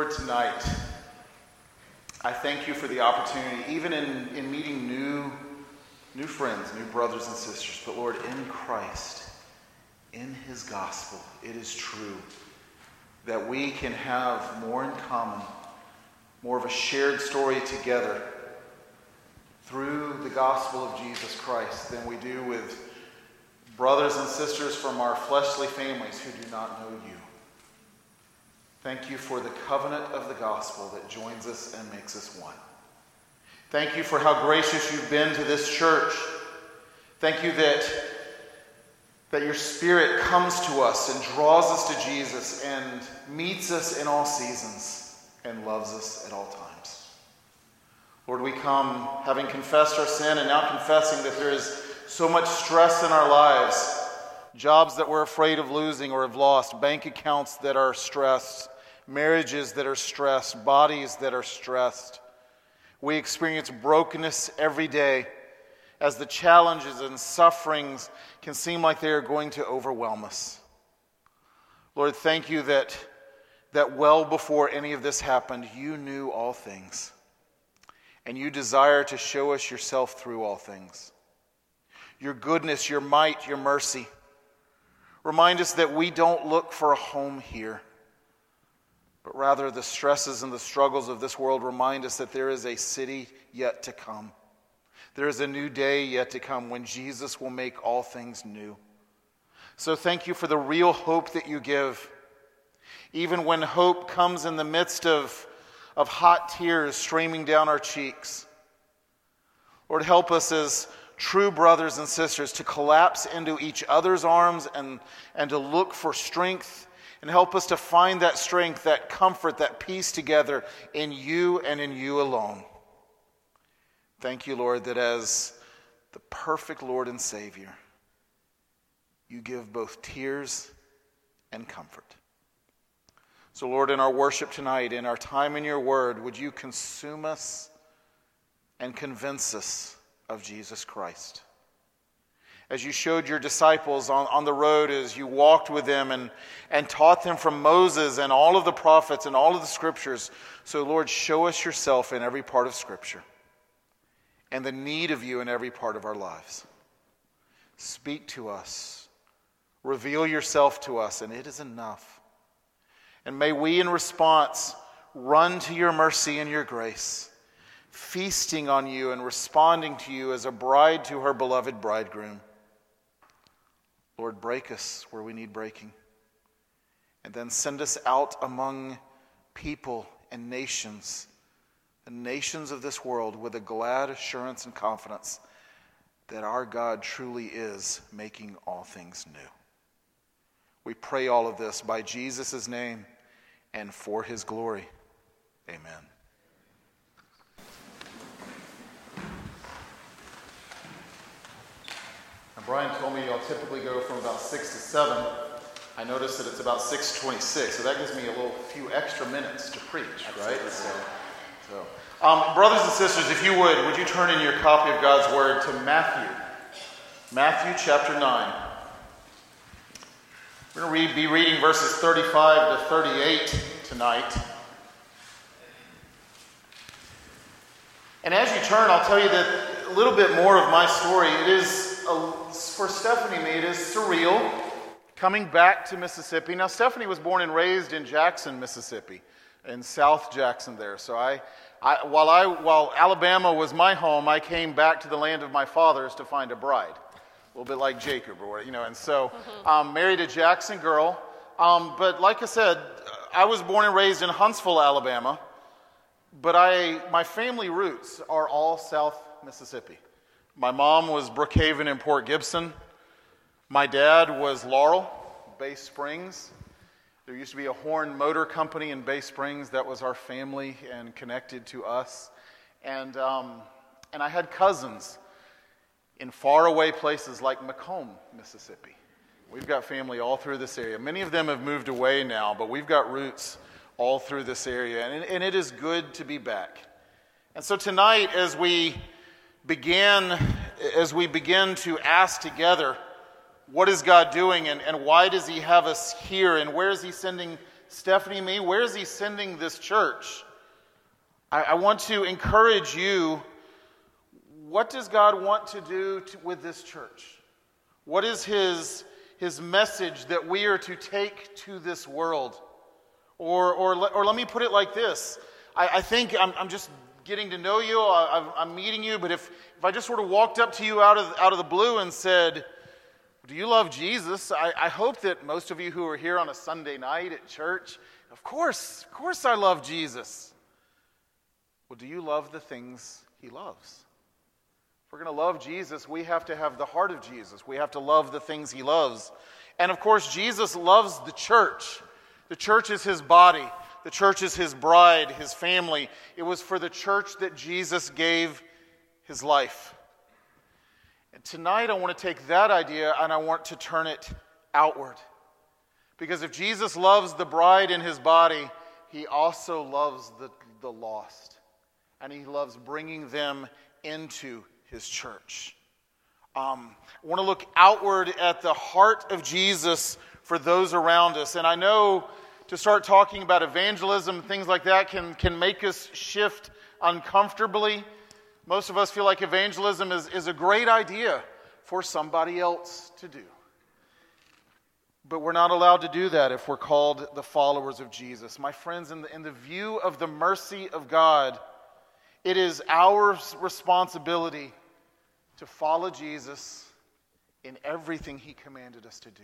Lord, tonight, I thank you for the opportunity, even in, in meeting new, new friends, new brothers and sisters, but Lord, in Christ, in his gospel, it is true that we can have more in common, more of a shared story together through the gospel of Jesus Christ than we do with brothers and sisters from our fleshly families who do not know you. Thank you for the covenant of the gospel that joins us and makes us one. Thank you for how gracious you've been to this church. Thank you that, that your Spirit comes to us and draws us to Jesus and meets us in all seasons and loves us at all times. Lord, we come having confessed our sin and now confessing that there is so much stress in our lives jobs that we're afraid of losing or have lost, bank accounts that are stressed, marriages that are stressed, bodies that are stressed. We experience brokenness every day as the challenges and sufferings can seem like they are going to overwhelm us. Lord, thank you that, that well before any of this happened, you knew all things. And you desire to show us yourself through all things your goodness, your might, your mercy. Remind us that we don't look for a home here, but rather the stresses and the struggles of this world remind us that there is a city yet to come. There is a new day yet to come when Jesus will make all things new. So thank you for the real hope that you give. Even when hope comes in the midst of, of hot tears streaming down our cheeks. Lord, help us as true brothers and sisters to collapse into each other's arms and, and to look for strength and help us to find that strength, that comfort, that peace together in you and in you alone. Thank you, Lord, that as the perfect Lord and Savior, you give both tears and comfort. So, Lord, in our worship tonight, in our time in your word, would you consume us and convince us of Jesus Christ. As you showed your disciples on, on the road, as you walked with them and, and taught them from Moses and all of the prophets and all of the scriptures. So, Lord, show us yourself in every part of Scripture and the need of you in every part of our lives. Speak to us, reveal yourself to us, and it is enough. And may we, in response, run to your mercy and your grace feasting on you and responding to you as a bride to her beloved bridegroom. Lord, break us where we need breaking. And then send us out among people and nations, the nations of this world, with a glad assurance and confidence that our God truly is making all things new. We pray all of this by Jesus' name and for his glory. Amen. Brian told me I'll typically go from about 6 to 7. I noticed that it's about 6.26, so that gives me a little few extra minutes to preach, Absolutely. right? So, so. Um, brothers and sisters, if you would, would you turn in your copy of God's Word to Matthew? Matthew chapter 9. We're going to be reading verses 35 to 38 tonight. And as you turn, I'll tell you that a little bit more of my story. It is a, for Stephanie me, it is surreal coming back to Mississippi. Now, Stephanie was born and raised in Jackson, Mississippi, in South Jackson there. So I, I, while, I, while Alabama was my home, I came back to the land of my fathers to find a bride. A little bit like Jacob, or you know. And so, um, married a Jackson girl. Um, but like I said, I was born and raised in Huntsville, Alabama. But I, my family roots are all South Mississippi. My mom was Brookhaven and Port Gibson. My dad was Laurel, Bay Springs. There used to be a Horn Motor Company in Bay Springs that was our family and connected to us. And, um, and I had cousins in faraway places like McComb, Mississippi. We've got family all through this area. Many of them have moved away now, but we've got roots all through this area. And, and it is good to be back. And so tonight, as we begin, as we begin to ask together, what is God doing and, and why does He have us here and where is He sending Stephanie me? Where is He sending this church? I, I want to encourage you. What does God want to do to, with this church? What is His, his message that we are to take to this world? Or, or, or let me put it like this I, I think I'm, I'm just getting to know you, I, am meeting you, but if, if I just sort of walked up to you out of, out of the blue and said, Do you love Jesus? I, I hope that most of you who are here on a Sunday night at church, of course, of course I love Jesus. Well, do you love the things he loves? If we're going to love Jesus, we have to have the heart of Jesus. We have to love the things he loves. And of course, Jesus loves the church. The church is his body. The church is his bride, his family. It was for the church that Jesus gave his life. And tonight I want to take that idea and I want to turn it outward. Because if Jesus loves the bride in his body, he also loves the, the lost. And he loves bringing them into his church. Um, I want to look outward at the heart of Jesus for those around us. And I know to start talking about evangelism, things like that, can, can make us shift uncomfortably. Most of us feel like evangelism is, is a great idea for somebody else to do. But we're not allowed to do that if we're called the followers of Jesus. My friends, in the, in the view of the mercy of God, it is our responsibility to follow Jesus in everything he commanded us to do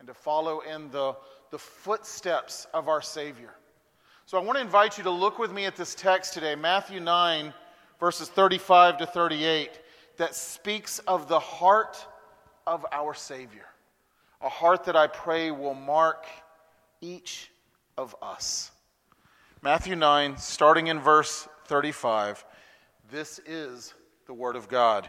and to follow in the, the footsteps of our Savior. So I want to invite you to look with me at this text today, Matthew 9, verses 35 to 38, that speaks of the heart of our Savior. A heart that I pray will mark each of us. Matthew 9, starting in verse 35. This is the Word of God.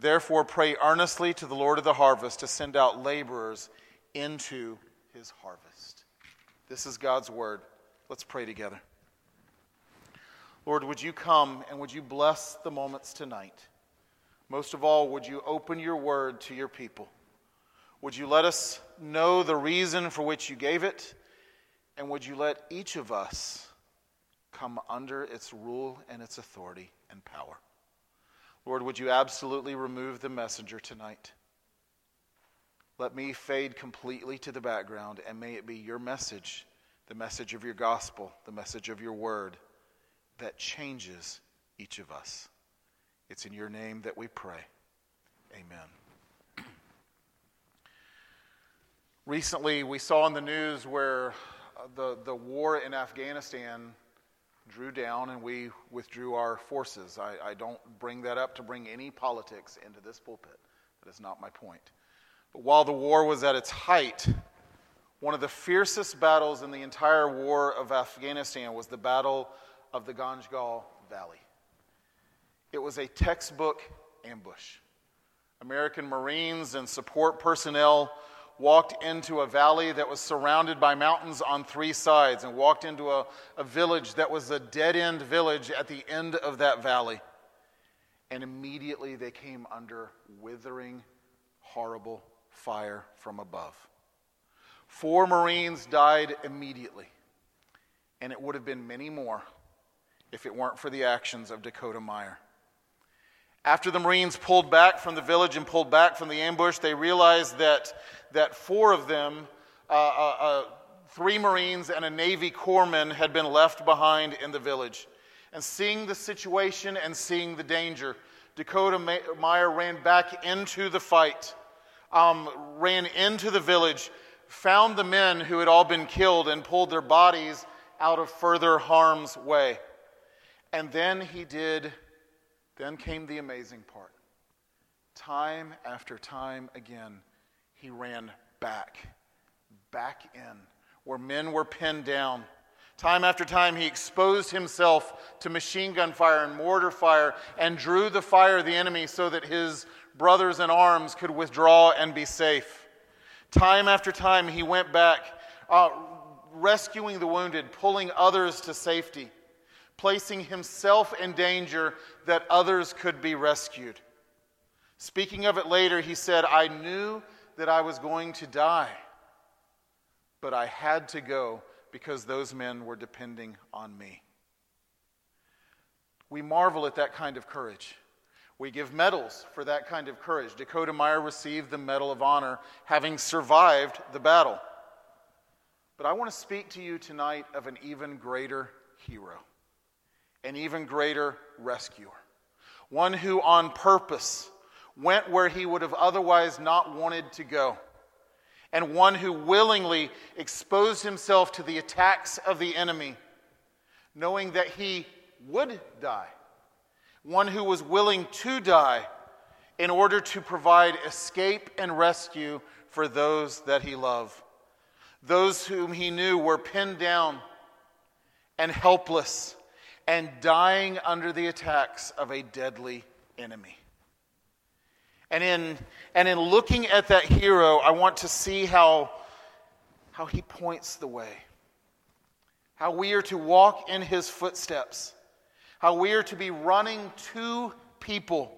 Therefore, pray earnestly to the Lord of the harvest to send out laborers into his harvest. This is God's word. Let's pray together. Lord, would you come and would you bless the moments tonight? Most of all, would you open your word to your people? Would you let us know the reason for which you gave it? And would you let each of us come under its rule and its authority and power? Lord, would you absolutely remove the messenger tonight? Let me fade completely to the background, and may it be your message, the message of your gospel, the message of your word, that changes each of us. It's in your name that we pray. Amen. Recently, we saw in the news where uh, the, the war in Afghanistan drew down and we withdrew our forces. I, I, don't bring that up to bring any politics into this pulpit. That is not my point. But while the war was at its height, one of the fiercest battles in the entire war of Afghanistan was the Battle of the Ganjgal Valley. It was a textbook ambush. American Marines and support personnel walked into a valley that was surrounded by mountains on three sides and walked into a, a village that was a dead end village at the end of that valley. And immediately they came under withering, horrible fire from above. Four Marines died immediately, and it would have been many more if it weren't for the actions of Dakota Meyer. After the Marines pulled back from the village and pulled back from the ambush, they realized that, that four of them, uh, uh, uh, three Marines and a Navy corpsman, had been left behind in the village. And seeing the situation and seeing the danger, Dakota Meyer ran back into the fight, um, ran into the village, found the men who had all been killed, and pulled their bodies out of further harm's way. And then he did then came the amazing part. Time after time again, he ran back, back in, where men were pinned down, Time after time, he exposed himself to machine gun fire and mortar fire and drew the fire of the enemy so that his brothers in arms could withdraw and be safe. Time after time, he went back, uh, rescuing the wounded, pulling others to safety, placing himself in danger that others could be rescued. Speaking of it later, he said, I knew that I was going to die, but I had to go because those men were depending on me. We marvel at that kind of courage. We give medals for that kind of courage. Dakota Meyer received the Medal of Honor having survived the battle. But I want to speak to you tonight of an even greater hero, an even greater rescuer, one who on purpose went where he would have otherwise not wanted to go and one who willingly exposed himself to the attacks of the enemy, knowing that he would die. One who was willing to die in order to provide escape and rescue for those that he loved. Those whom he knew were pinned down and helpless and dying under the attacks of a deadly enemy. And in, and in looking at that hero, I want to see how, how he points the way, how we are to walk in his footsteps, how we are to be running to people,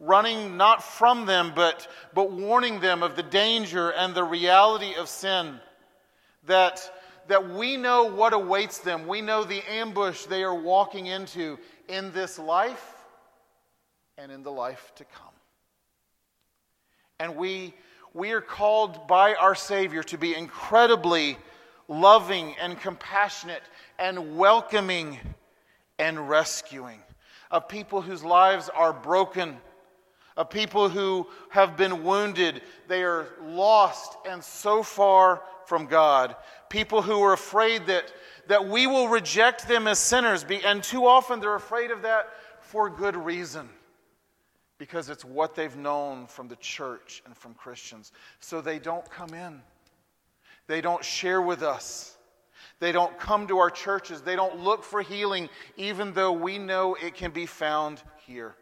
running not from them, but, but warning them of the danger and the reality of sin. That, that we know what awaits them, we know the ambush they are walking into in this life and in the life to come. And we, we are called by our Savior to be incredibly loving and compassionate and welcoming and rescuing of people whose lives are broken, of people who have been wounded. They are lost and so far from God. People who are afraid that, that we will reject them as sinners, and too often they're afraid of that for good reason because it's what they've known from the church and from Christians. So they don't come in, they don't share with us. They don't come to our churches. They don't look for healing, even though we know it can be found here.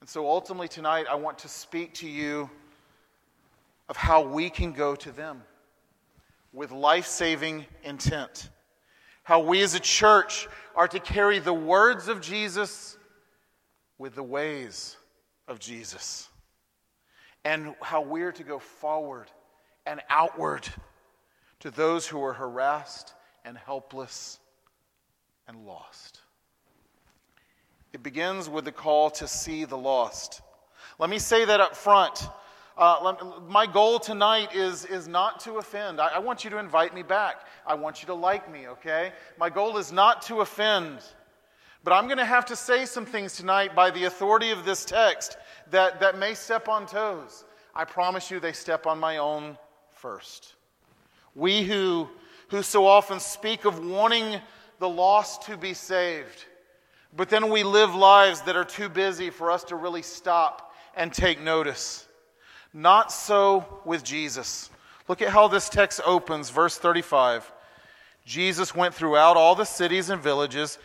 And so ultimately, tonight, I want to speak to you of how we can go to them with life saving intent. How we as a church are to carry the words of Jesus with the ways of Jesus and how we're to go forward and outward to those who are harassed and helpless and lost. It begins with the call to see the lost. Let me say that up front. Uh, my goal tonight is, is not to offend. I, I want you to invite me back. I want you to like me, okay? My goal is not to offend. But I'm going to have to say some things tonight by the authority of this text that, that may step on toes. I promise you they step on my own first. We who, who so often speak of wanting the lost to be saved, but then we live lives that are too busy for us to really stop and take notice. Not so with Jesus. Look at how this text opens, verse 35. Jesus went throughout all the cities and villages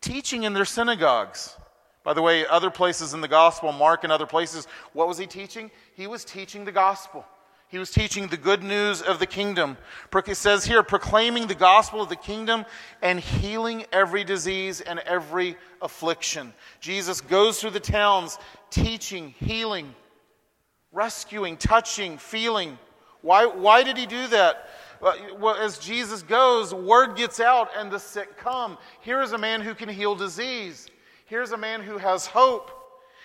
teaching in their synagogues. By the way, other places in the gospel, Mark and other places, what was he teaching? He was teaching the gospel. He was teaching the good news of the kingdom. It says here, proclaiming the gospel of the kingdom and healing every disease and every affliction. Jesus goes through the towns teaching, healing, rescuing, touching, feeling. Why, why did he do that? Well, as Jesus goes, word gets out and the sick come. Here is a man who can heal disease. Here's a man who has hope.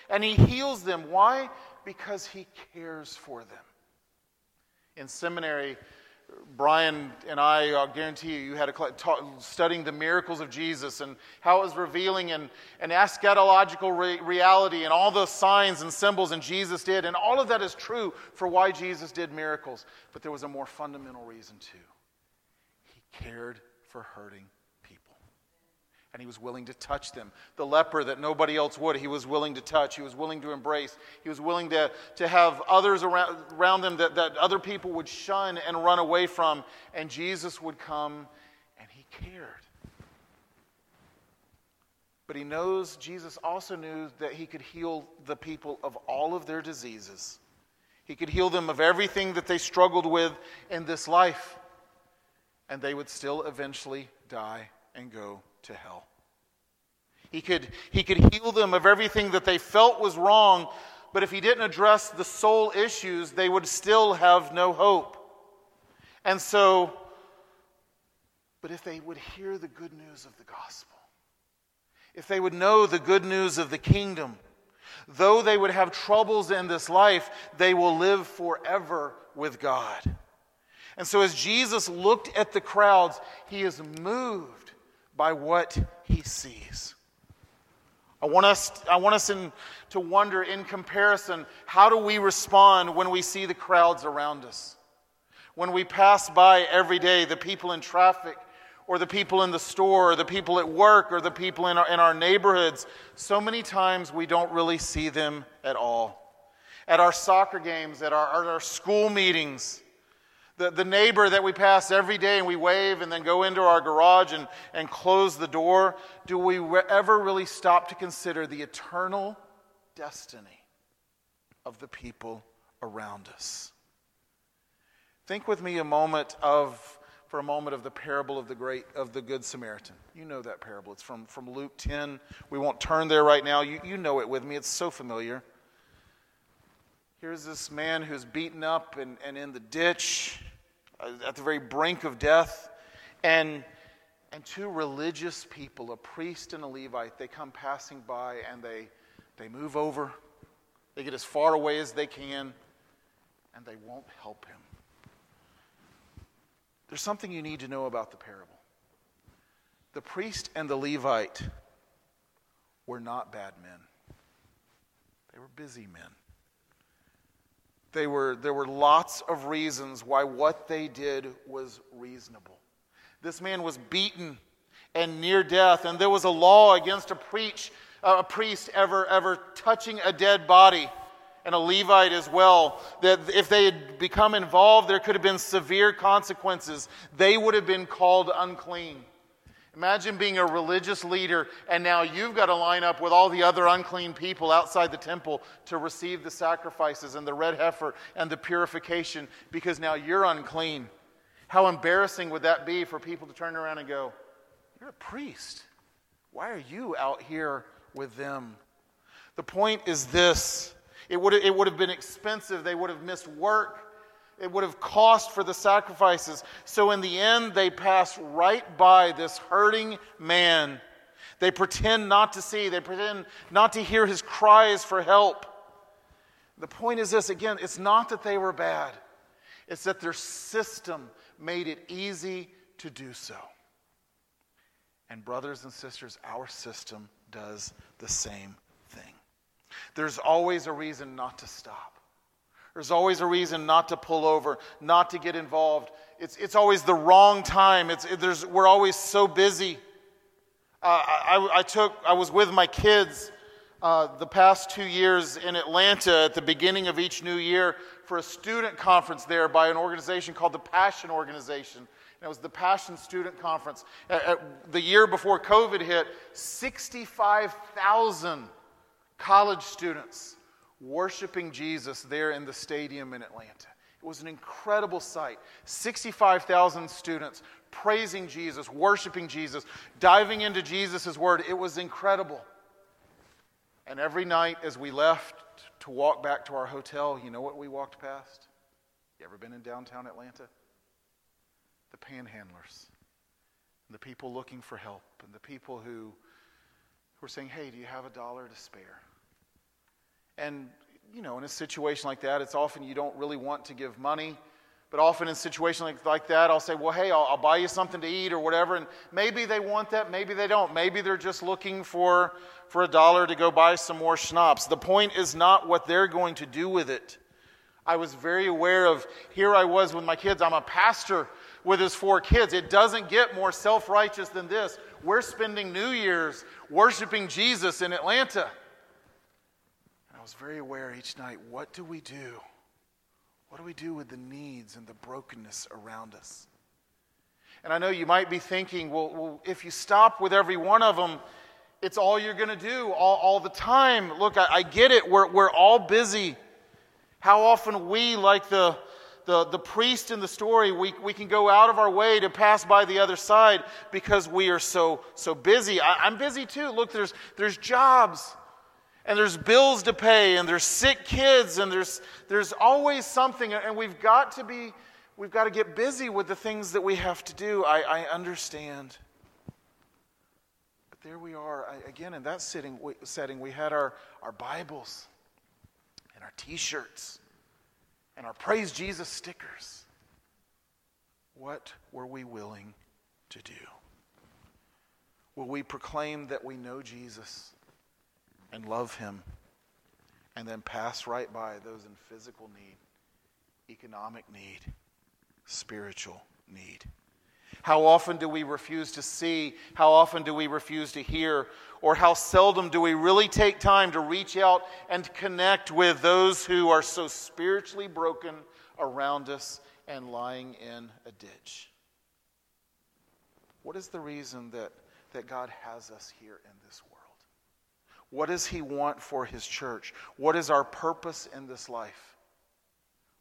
And he heals them. Why? Because he cares for them. In seminary, Brian and I, I'll guarantee you, you had a talk, studying the miracles of Jesus and how it was revealing an, an eschatological re- reality and all the signs and symbols and Jesus did. And all of that is true for why Jesus did miracles. But there was a more fundamental reason too. He cared for hurting and he was willing to touch them. The leper that nobody else would, he was willing to touch. He was willing to embrace. He was willing to, to have others around, around them that, that other people would shun and run away from. And Jesus would come and he cared. But he knows, Jesus also knew that he could heal the people of all of their diseases. He could heal them of everything that they struggled with in this life, and they would still eventually die and go to hell. He could, he could heal them of everything that they felt was wrong, but if he didn't address the soul issues, they would still have no hope. And so, but if they would hear the good news of the gospel, if they would know the good news of the kingdom, though they would have troubles in this life, they will live forever with God. And so, as Jesus looked at the crowds, he is moved by what he sees. I want us, I want us in, to wonder in comparison how do we respond when we see the crowds around us? When we pass by every day the people in traffic, or the people in the store, or the people at work, or the people in our, in our neighborhoods, so many times we don't really see them at all. At our soccer games, at our, at our school meetings, the, the neighbor that we pass every day and we wave and then go into our garage and, and close the door, do we ever really stop to consider the eternal destiny of the people around us? Think with me a moment of for a moment of the parable of the great of the good samaritan. You know that parable. It's from, from luke 10 we won't turn there right now. You, you know it with me. It's so familiar here's this man who's beaten up and, and in the ditch uh, at the very brink of death and and two religious people a priest and a levite they come passing by and they they move over they get as far away as they can and they won't help him there's something you need to know about the parable. The priest and the Levite were not bad men, they were busy men. They were, there were lots of reasons why what they did was reasonable. This man was beaten and near death, and there was a law against a, preach, a priest ever, ever touching a dead body and a Levite as well, that if they had become involved, there could have been severe consequences. They would have been called unclean. Imagine being a religious leader, and now you've got to line up with all the other unclean people outside the temple to receive the sacrifices and the red heifer and the purification because now you're unclean. How embarrassing would that be for people to turn around and go, You're a priest. Why are you out here with them? The point is this it would, it would have been expensive. They would have missed work. It would have cost for the sacrifices. So, in the end, they pass right by this hurting man. They pretend not to see, they pretend not to hear his cries for help. The point is this again, it's not that they were bad, it's that their system made it easy to do so. And, brothers and sisters, our system does the same thing. there's always a reason not to stop. There's always a reason not to pull over, not to get involved. It's, it's always the wrong time. It's, it, there's, we're always so busy. Uh, I, I, took, I was with my kids uh, the past two years in Atlanta at the beginning of each new year for a student conference there by an organization called the Passion Organization. And it was the Passion Student Conference. the year before COVID hit, 65,000 college students worshiping Jesus there in the stadium in Atlanta. It was an incredible sight. 65,000 students praising Jesus, worshiping Jesus, diving into Jesus' word. It was incredible. And every night as we left to walk back to our hotel, you know what we walked past? You ever been in downtown Atlanta? The panhandlers, and the people looking for help, and the people who were saying, Hey, do you have a dollar to spare? And, you know, in a situation like that, it's often you don't really want to give money. But often in situations like, like that, I'll say, well, hey, I'll, I'll, buy you something to eat or whatever. And maybe they want that, maybe they don't. Maybe they're just looking for, for a dollar to go buy some more schnapps. The point is not what they're going to do with it. I was very aware of, here I was with my kids. I'm a pastor with his four kids. It doesn't get more self righteous than this. We're spending New Year's worshiping Jesus in Atlanta was very aware each night what do we do? What do we do with the needs and the brokenness around us? And I know you might be thinking, well, well if you stop with every one of them, it's all you're going to do all, all the time. Look, I, I get it. We're, we're all busy. How often we, like the, the, the priest in the story, we, we can go out of our way to pass by the other side because we are so, so busy. I, I'm busy too. Look, there's, there's jobs and there's bills to pay and there's sick kids and there's, there's always something and we've got to be we've got to get busy with the things that we have to do. I, I understand. But there we are. I, again in that sitting, setting we had our, our bibles and our t-shirts and our praise jesus stickers. What were we willing to do? Will we proclaim that we know jesus and love Him, and then pass right by those in physical need, economic need, spiritual need. How often do we refuse to see? How often do we refuse to hear? Or how seldom do we really take time to reach out and connect with those who are so spiritually broken around us and lying in a ditch? What is the reason that, that God has us here in this world? What does He want for His church? What is our purpose in this life?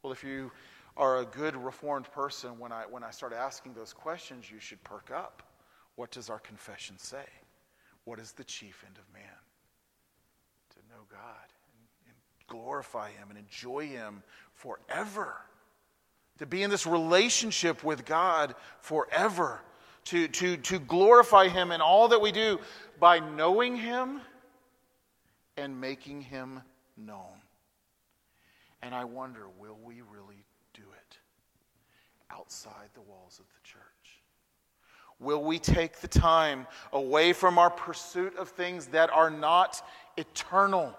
Well, if you are a good reformed person, when I, when I start asking those questions, you should perk up. What does our confession say? What is the chief end of man? To know God and, and glorify Him and enjoy Him forever. To be in this relationship with God forever. To, to, to glorify Him in all that we do by knowing Him and making him known. And I wonder, will we really do it outside the walls of the church? Will we take the time away from our pursuit of things that are not eternal?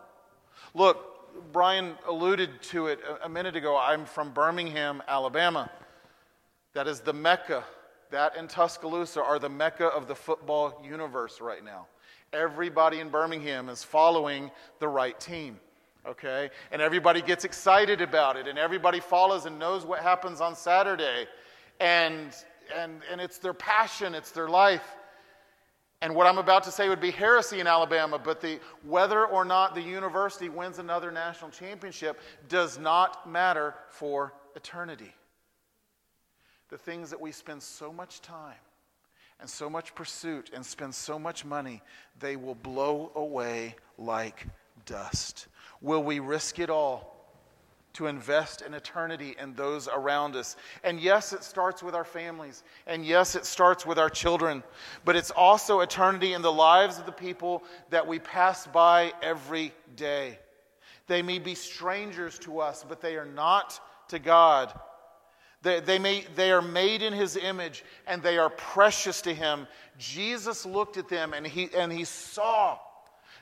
Look, Brian alluded to it a minute ago. I'm from Birmingham, Alabama. That is the Mecca. That and Tuscaloosa are the Mecca of the football universe right now. Everybody in Birmingham is following the right team. Okay? And everybody gets excited about it, and everybody follows and knows what happens on Saturday. And, and, and it's their passion, it's their life. And what I'm about to say would be heresy in Alabama, but the, whether or not the university wins another national championship does not matter for eternity. The things that we spend so much time and so much pursuit and spend so much money, they will blow away like dust. Will we risk it all to invest in eternity and those around us? And yes, it starts with our families. And yes, it starts with our children. But it's also eternity in the lives of the people that we pass by every day. They may be strangers to us, but they are not to God. They, they, may, they are made in his image and they are precious to him. Jesus looked at them and he, and he saw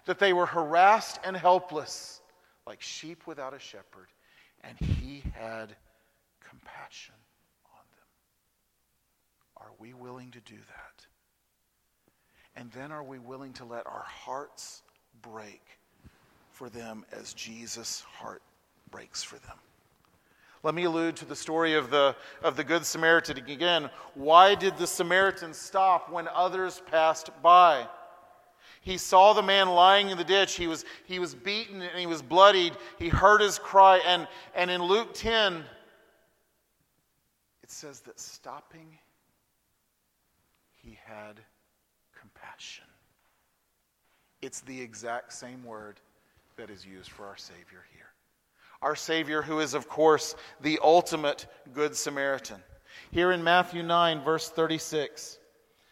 that they were harassed and helpless, like sheep without a shepherd, and he had compassion on them. Are we willing to do that? And then are we willing to let our hearts break for them as Jesus' heart breaks for them? Let me allude to the story of the, of the Good Samaritan again. Why did the Samaritan stop when others passed by? He saw the man lying in the ditch. He was, he was beaten and he was bloodied. He heard his cry. And, and in Luke 10, it says that stopping, he had compassion. It's the exact same word that is used for our Savior here our Savior, who is, of course, the ultimate Good Samaritan. Here in Matthew 9, verse 36,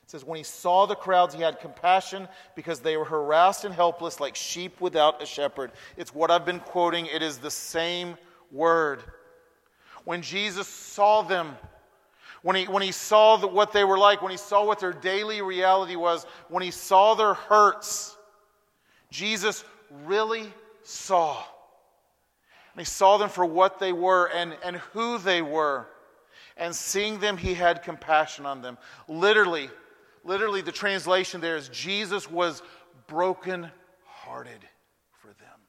it says, When he saw the crowds, he had compassion because they were harassed and helpless like sheep without a shepherd. It's what I've been quoting, it is the same word. When Jesus saw them, when he, when he saw the, what they were like, when he saw what their daily reality was, when he saw their hurts, Jesus really saw. And he saw them for what they were and, and who they were. And seeing them, he had compassion on them. Literally, literally, the translation there is Jesus was broken hearted for them.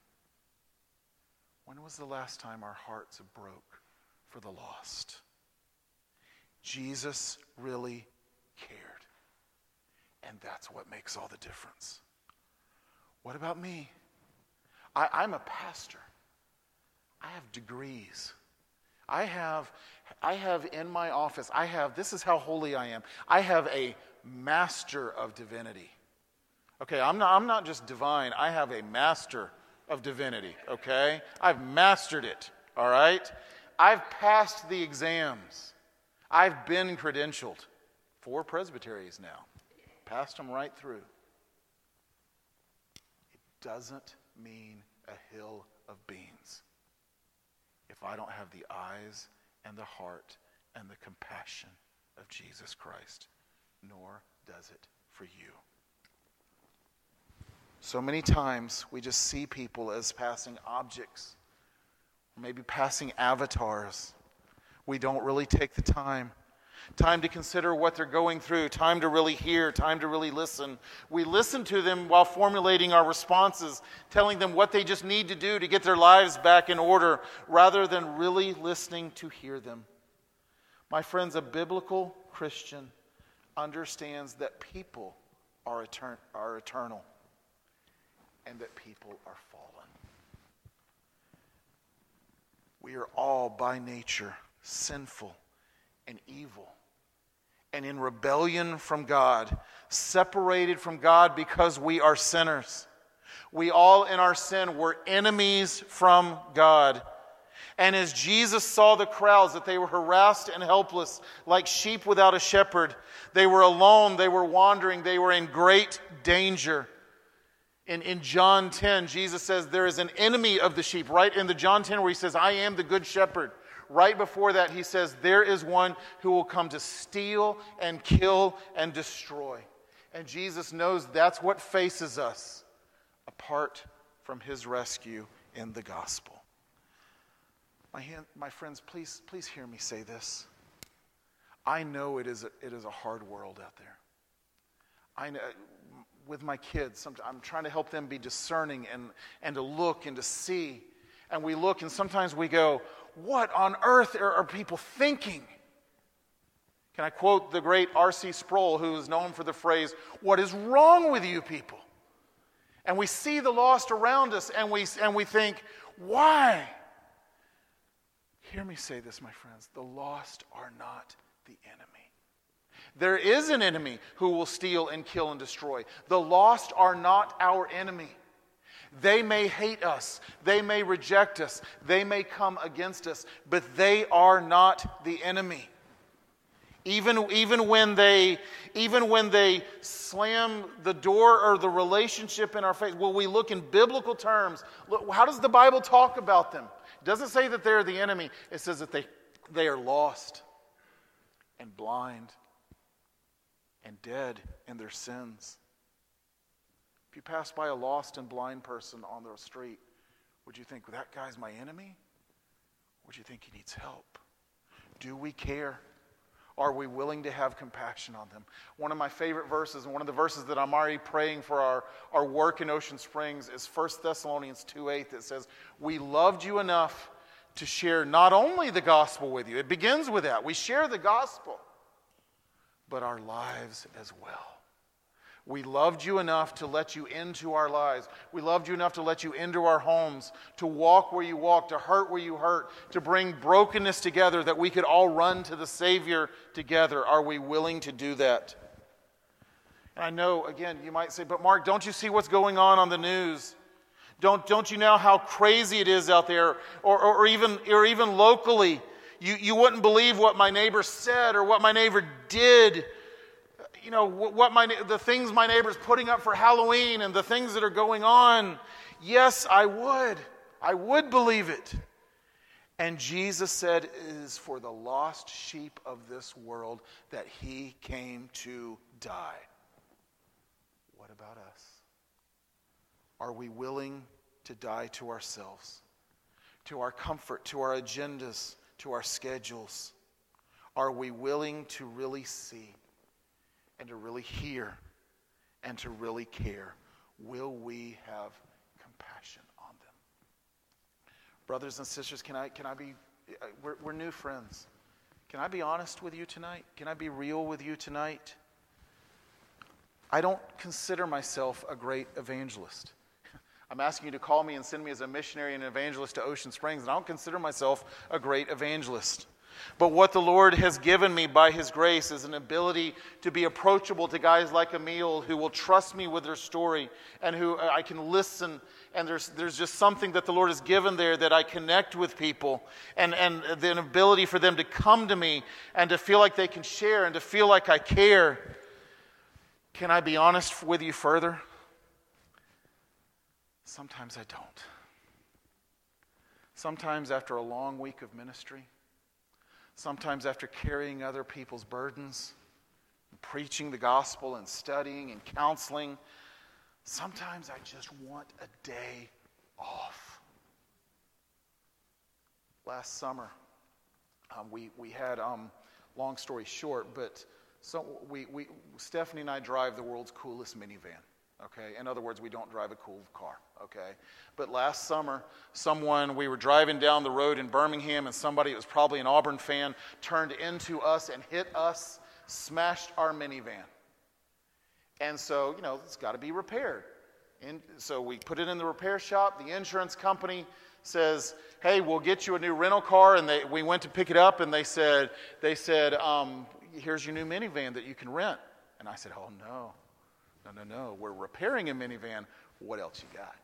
When was the last time our hearts broke for the lost? Jesus really cared. And that's what makes all the difference. What about me? I, I'm a pastor. I have degrees. I have, I have in my office, I have, this is how holy I am. I have a master of divinity. Okay, I'm not, I'm not just divine, I have a master of divinity, okay? I've mastered it, all right? I've passed the exams. I've been credentialed. Four presbyteries now. Passed them right through. It doesn't mean a hill of beans I don't have the eyes and the heart and the compassion of Jesus Christ, nor does it for you. So many times we just see people as passing objects, maybe passing avatars. We don't really take the time time to consider what they're going through, time to really hear, time to really listen. We listen to them while formulating our responses, telling them what they just need to do to get their lives back in order, rather than really listening to hear them. My friends, a biblical Christian understands that people are, etern- are eternal and that people are fallen. We are all by nature sinful and evil and in rebellion from God, separated from God because we are sinners. We all in our sin were enemies from God. And as Jesus saw the crowds, that they were harassed and helpless, like sheep without a shepherd, they were alone, they were wandering, they were in great danger. In, in John 10, Jesus says, There is an enemy of the sheep, right in the John 10 where he says, I am the good shepherd. Right before that, he says, There is one who will come to steal and kill and destroy. And Jesus knows that's what faces us apart from his rescue in the gospel. My, hand, my friends, please, please hear me say this. I know it is a, it is a hard world out there. I know, with my kids, I'm trying to help them be discerning and, and to look and to see. And we look, and sometimes we go, what on earth are, are people thinking? Can I quote the great R.C. Sproul, who is known for the phrase, What is wrong with you people? And we see the lost around us and we, and we think, Why? Hear me say this, my friends. The lost are not the enemy. There is an enemy who will steal and kill and destroy. The lost are not our enemy. They may hate us, they may reject us, they may come against us, but they are not the enemy. Even, even, when they, even when they slam the door or the relationship in our face, will we look in biblical terms? Look, how does the Bible talk about them? It doesn't say that they're the enemy, it says that they, they are lost and blind and dead in their sins. If you pass by a lost and blind person on the street, would you think, that guy's my enemy? Would you think he needs help? Do we care? Are we willing to have compassion on them? One of my favorite verses, and one of the verses that I'm already praying for our, our work in Ocean Springs, is 1 Thessalonians 2 8 that says, We loved you enough to share not only the gospel with you, it begins with that. We share the gospel, but our lives as well. We loved you enough to let you into our lives. We loved you enough to let you into our homes, to walk where you walk, to hurt where you hurt, to bring brokenness together that we could all run to the Savior together. Are we willing to do that? And I know, again, you might say, but Mark, don't you see what's going on on the news? Don't, don't you know how crazy it is out there, or, or, or even, or even locally? You, you wouldn't believe what my neighbor said or what my neighbor did you know, what my, the things my neighbor's putting up for Halloween and the things that are going on. Yes, I would. I would believe it. And Jesus said, It is for the lost sheep of this world that he came to die. What about us? Are we willing to die to ourselves, to our comfort, to our agendas, to our schedules? Are we willing to really see and to really hear and to really care, will we have compassion on them? Brothers and sisters, can I, can I be, uh, we're, we're new friends. Can I be honest with you tonight? Can I be real with you tonight? I don't consider myself a great evangelist. I'm asking you to call me and send me as a missionary and evangelist to Ocean Springs, and I don't consider myself a great evangelist. But what the Lord has given me by His grace is an ability to be approachable to guys like Emil who will trust me with their story and who uh, I can listen. And there's, there's just something that the Lord has given there that I connect with people and, and the ability for them to come to me and to feel like they can share and to feel like I care. Can I be honest with you further? Sometimes I don't. Sometimes after a long week of ministry, sometimes after carrying other people's burdens, preaching the gospel and studying and counseling, sometimes I just want a day off. Last summer, um, we, we had, um, long story short, but so we, we, Stephanie and I drive the world's coolest minivan. Okay, in other words, we don't drive a cool car. Okay, but last summer, someone we were driving down the road in Birmingham, and somebody it was probably an Auburn fan turned into us and hit us, smashed our minivan. And so, you know, it's got to be repaired. And so we put it in the repair shop. The insurance company says, "Hey, we'll get you a new rental car." And they, we went to pick it up, and they said, "They said, um, here's your new minivan that you can rent." And I said, "Oh no, no, no, no. We're repairing a minivan. What else you got?"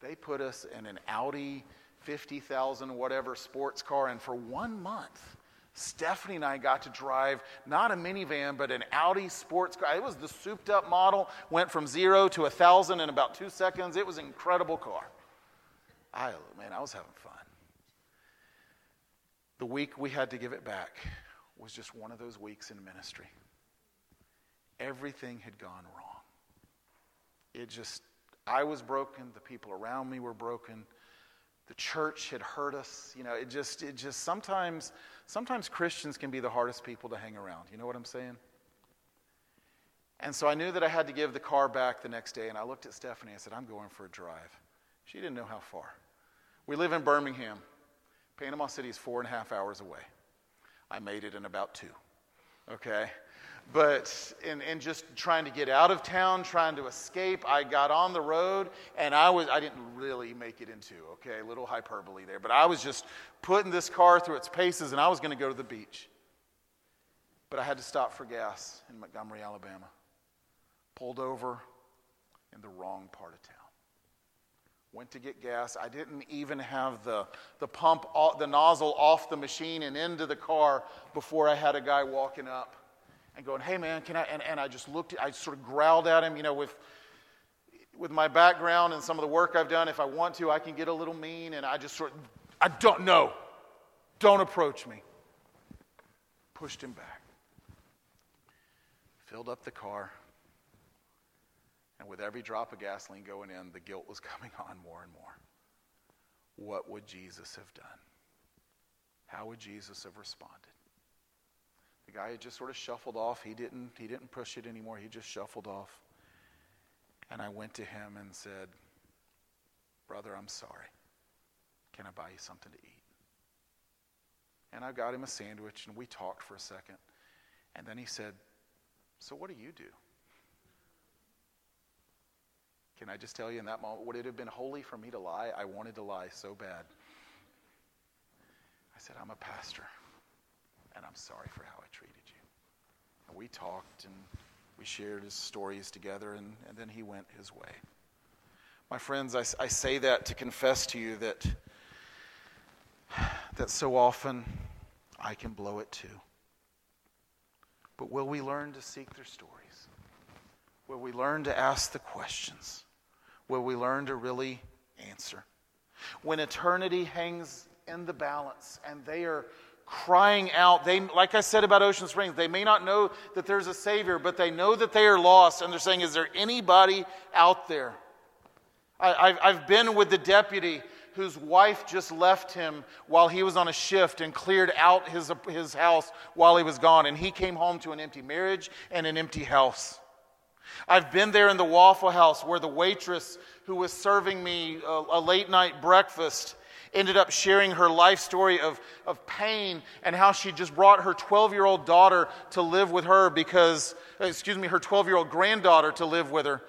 They put us in an Audi 50,000 whatever sports car, and for one month, Stephanie and I got to drive not a minivan, but an Audi sports car. It was the souped up model, went from zero to a thousand in about two seconds. It was an incredible car. I, man, I was having fun. The week we had to give it back was just one of those weeks in ministry. Everything had gone wrong. It just, I was broken, the people around me were broken, the church had hurt us. You know, it just, it just sometimes, sometimes Christians can be the hardest people to hang around. You know what I'm saying? And so I knew that I had to give the car back the next day, and I looked at Stephanie. I said, I'm going for a drive. She didn't know how far. We live in Birmingham. Panama City is four and a half hours away. I made it in about two. Okay? But in, in just trying to get out of town, trying to escape, I got on the road and I was I didn't really make it into, okay, a little hyperbole there, but I was just putting this car through its paces and I was going to go to the beach. But I had to stop for gas in Montgomery, Alabama. Pulled over in the wrong part of town. Went to get gas. I didn't even have the, the pump, the nozzle off the machine and into the car before I had a guy walking up and going, hey man, can I? And, and I just looked, I sort of growled at him, you know, with, with my background and some of the work I've done. If I want to, I can get a little mean. And I just sort of, I don't know. Don't approach me. Pushed him back. Filled up the car. And with every drop of gasoline going in, the guilt was coming on more and more. What would Jesus have done? How would Jesus have responded? The guy had just sort of shuffled off. He didn't, he didn't push it anymore. He just shuffled off. And I went to him and said, Brother, I'm sorry. Can I buy you something to eat? And I got him a sandwich and we talked for a second. And then he said, So what do you do? Can I just tell you in that moment, would it have been holy for me to lie? I wanted to lie so bad. I said, I'm a pastor and I'm sorry for how I treated you. And we talked and we shared his stories together, and, and then he went his way. My friends, I, I say that to confess to you that, that so often I can blow it too. But will we learn to seek their stories? Will we learn to ask the questions? Will we learn to really answer? When eternity hangs in the balance and they are crying out. They, like I said about Ocean Springs, they may not know that there's a Savior, but they know that they are lost, and they're saying, Is there anybody out there? I, have been with the deputy whose wife just left him while he was on a shift and cleared out his, his house while he was gone, and he came home to an empty marriage and an empty house. I've been there in the Waffle House where the waitress who was serving me a, a late night breakfast ended up sharing her life story of, of pain and how she just brought her 12 year old daughter to live with her because, uh, excuse me, her 12 year old granddaughter to live with her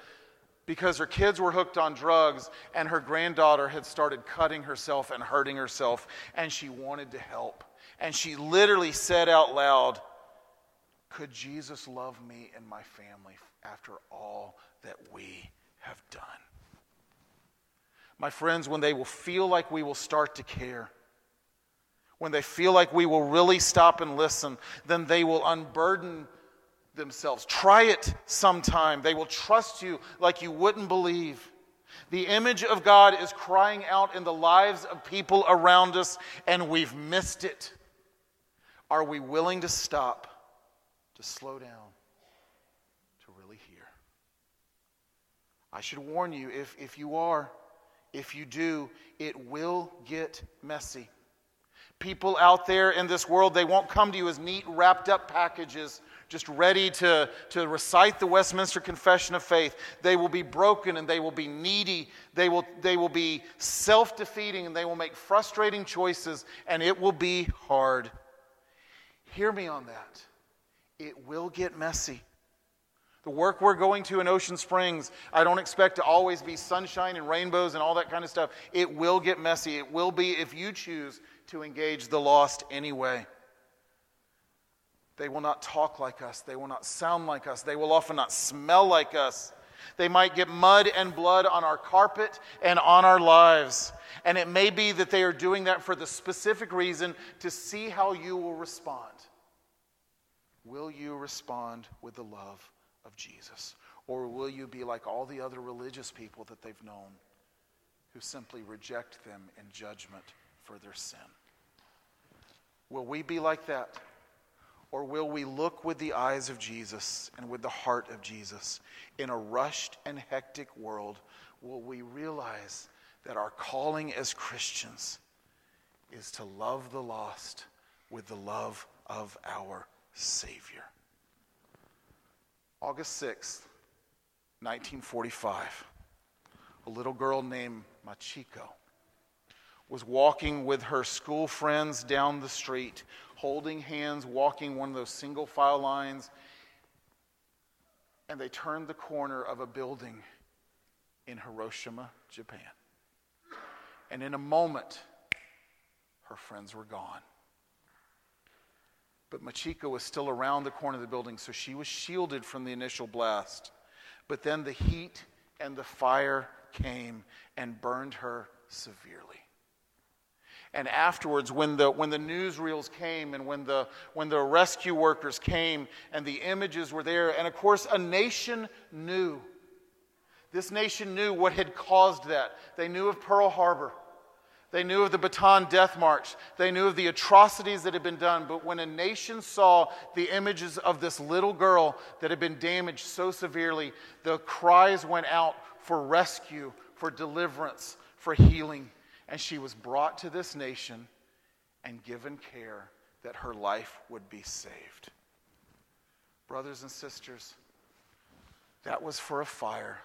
because her kids were hooked on drugs and her granddaughter had started cutting herself and hurting herself and she wanted to help. And she literally said out loud, Could Jesus love me and my family after all that we have done? My friends, when they will feel like we will start to care, when they feel like we will really stop and listen, then they will unburden themselves. Try it sometime. They will trust you like you wouldn't believe. The image of God is crying out in the lives of people around us, and we've missed it. Are we willing to stop, to slow down, to really hear? I should warn you if, if you are, if you do, it will get messy. People out there in this world, they won't come to you as neat, wrapped up packages, just ready to, to recite the Westminster Confession of Faith. They will be broken and they will be needy. They will, they will be self defeating and they will make frustrating choices, and it will be hard. Hear me on that. It will get messy. The work we're going to in Ocean Springs, I don't expect to always be sunshine and rainbows and all that kind of stuff. It will get messy. It will be if you choose to engage the lost anyway. They will not talk like us. They will not sound like us. They will often not smell like us. They might get mud and blood on our carpet and on our lives. And it may be that they are doing that for the specific reason to see how you will respond. Will you respond with the love of Jesus? Or will you be like all the other religious people that they've known who simply reject them in judgment for their sin? Will we be like that? Or will we look with the eyes of Jesus and with the heart of Jesus in a rushed and hectic world? Will we realize that our calling as Christians is to love the lost with the love of our Savior? August 6th, 1945, a little girl named Machiko was walking with her school friends down the street, holding hands, walking one of those single file lines, and they turned the corner of a building in Hiroshima, Japan. And in a moment, her friends were gone. But Machiko was still around the corner of the building, so she was shielded from the initial blast. But then the heat and the fire came and burned her severely. And afterwards, when the, when the newsreels came and when the, when the rescue workers came and the images were there, and of course, a nation knew. This nation knew what had caused that. They knew of Pearl Harbor. They knew of the Bataan Death March. They knew of the atrocities that had been done. But when a nation saw the images of this little girl that had been damaged so severely, the cries went out for rescue, for deliverance, for healing. And she was brought to this nation and given care that her life would be saved. Brothers and sisters, that was for a fire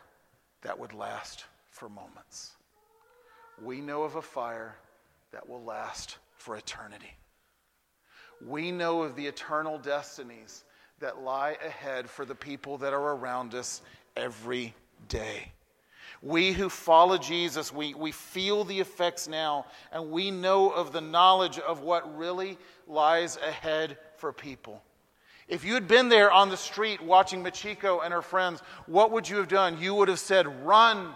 that would last for moments we know of a fire that will last for eternity. We know of the eternal destinies that lie ahead for the people that are around us every day. We who follow Jesus, we, we feel the effects now, and we know of the knowledge of what really lies ahead for people. If you had been there on the street watching Machiko and her friends, what would you have done? You would have said, Run,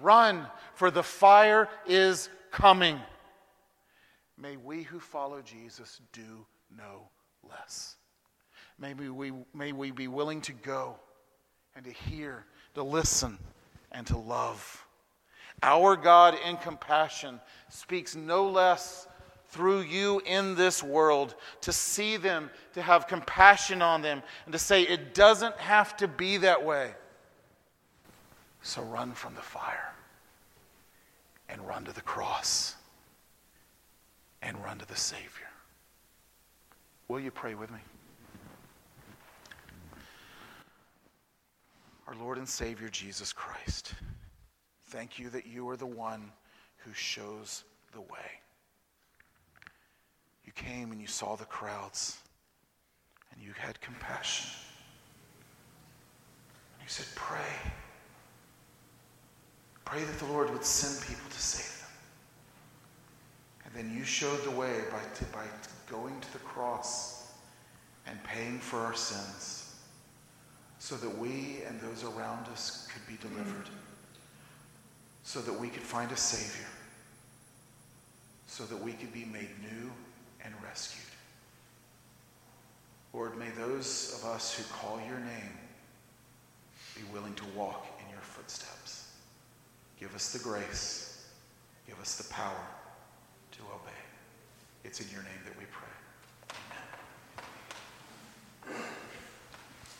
Run, for the fire is coming. May we who follow Jesus do no less. May we, may we be willing to go and to hear, to listen, and to love. Our God in compassion speaks no less through you in this world to see them, to have compassion on them, and to say it doesn't have to be that way. So run from the fire and run to the cross and run to the Savior. Will you pray with me? Our Lord and Savior Jesus Christ, thank you that you are the one who shows the way. You came and you saw the crowds, and you had compassion. And you said, Pray. Pray that the Lord would send people to save them. And then you showed the way by, by going to the cross and paying for our sins so that we and those around us could be delivered, so that we could find a Savior, so that we could be made new and rescued. Lord, may those of us who call your name be willing to walk. Give us the grace, give us the power to obey. It's in your name that we pray.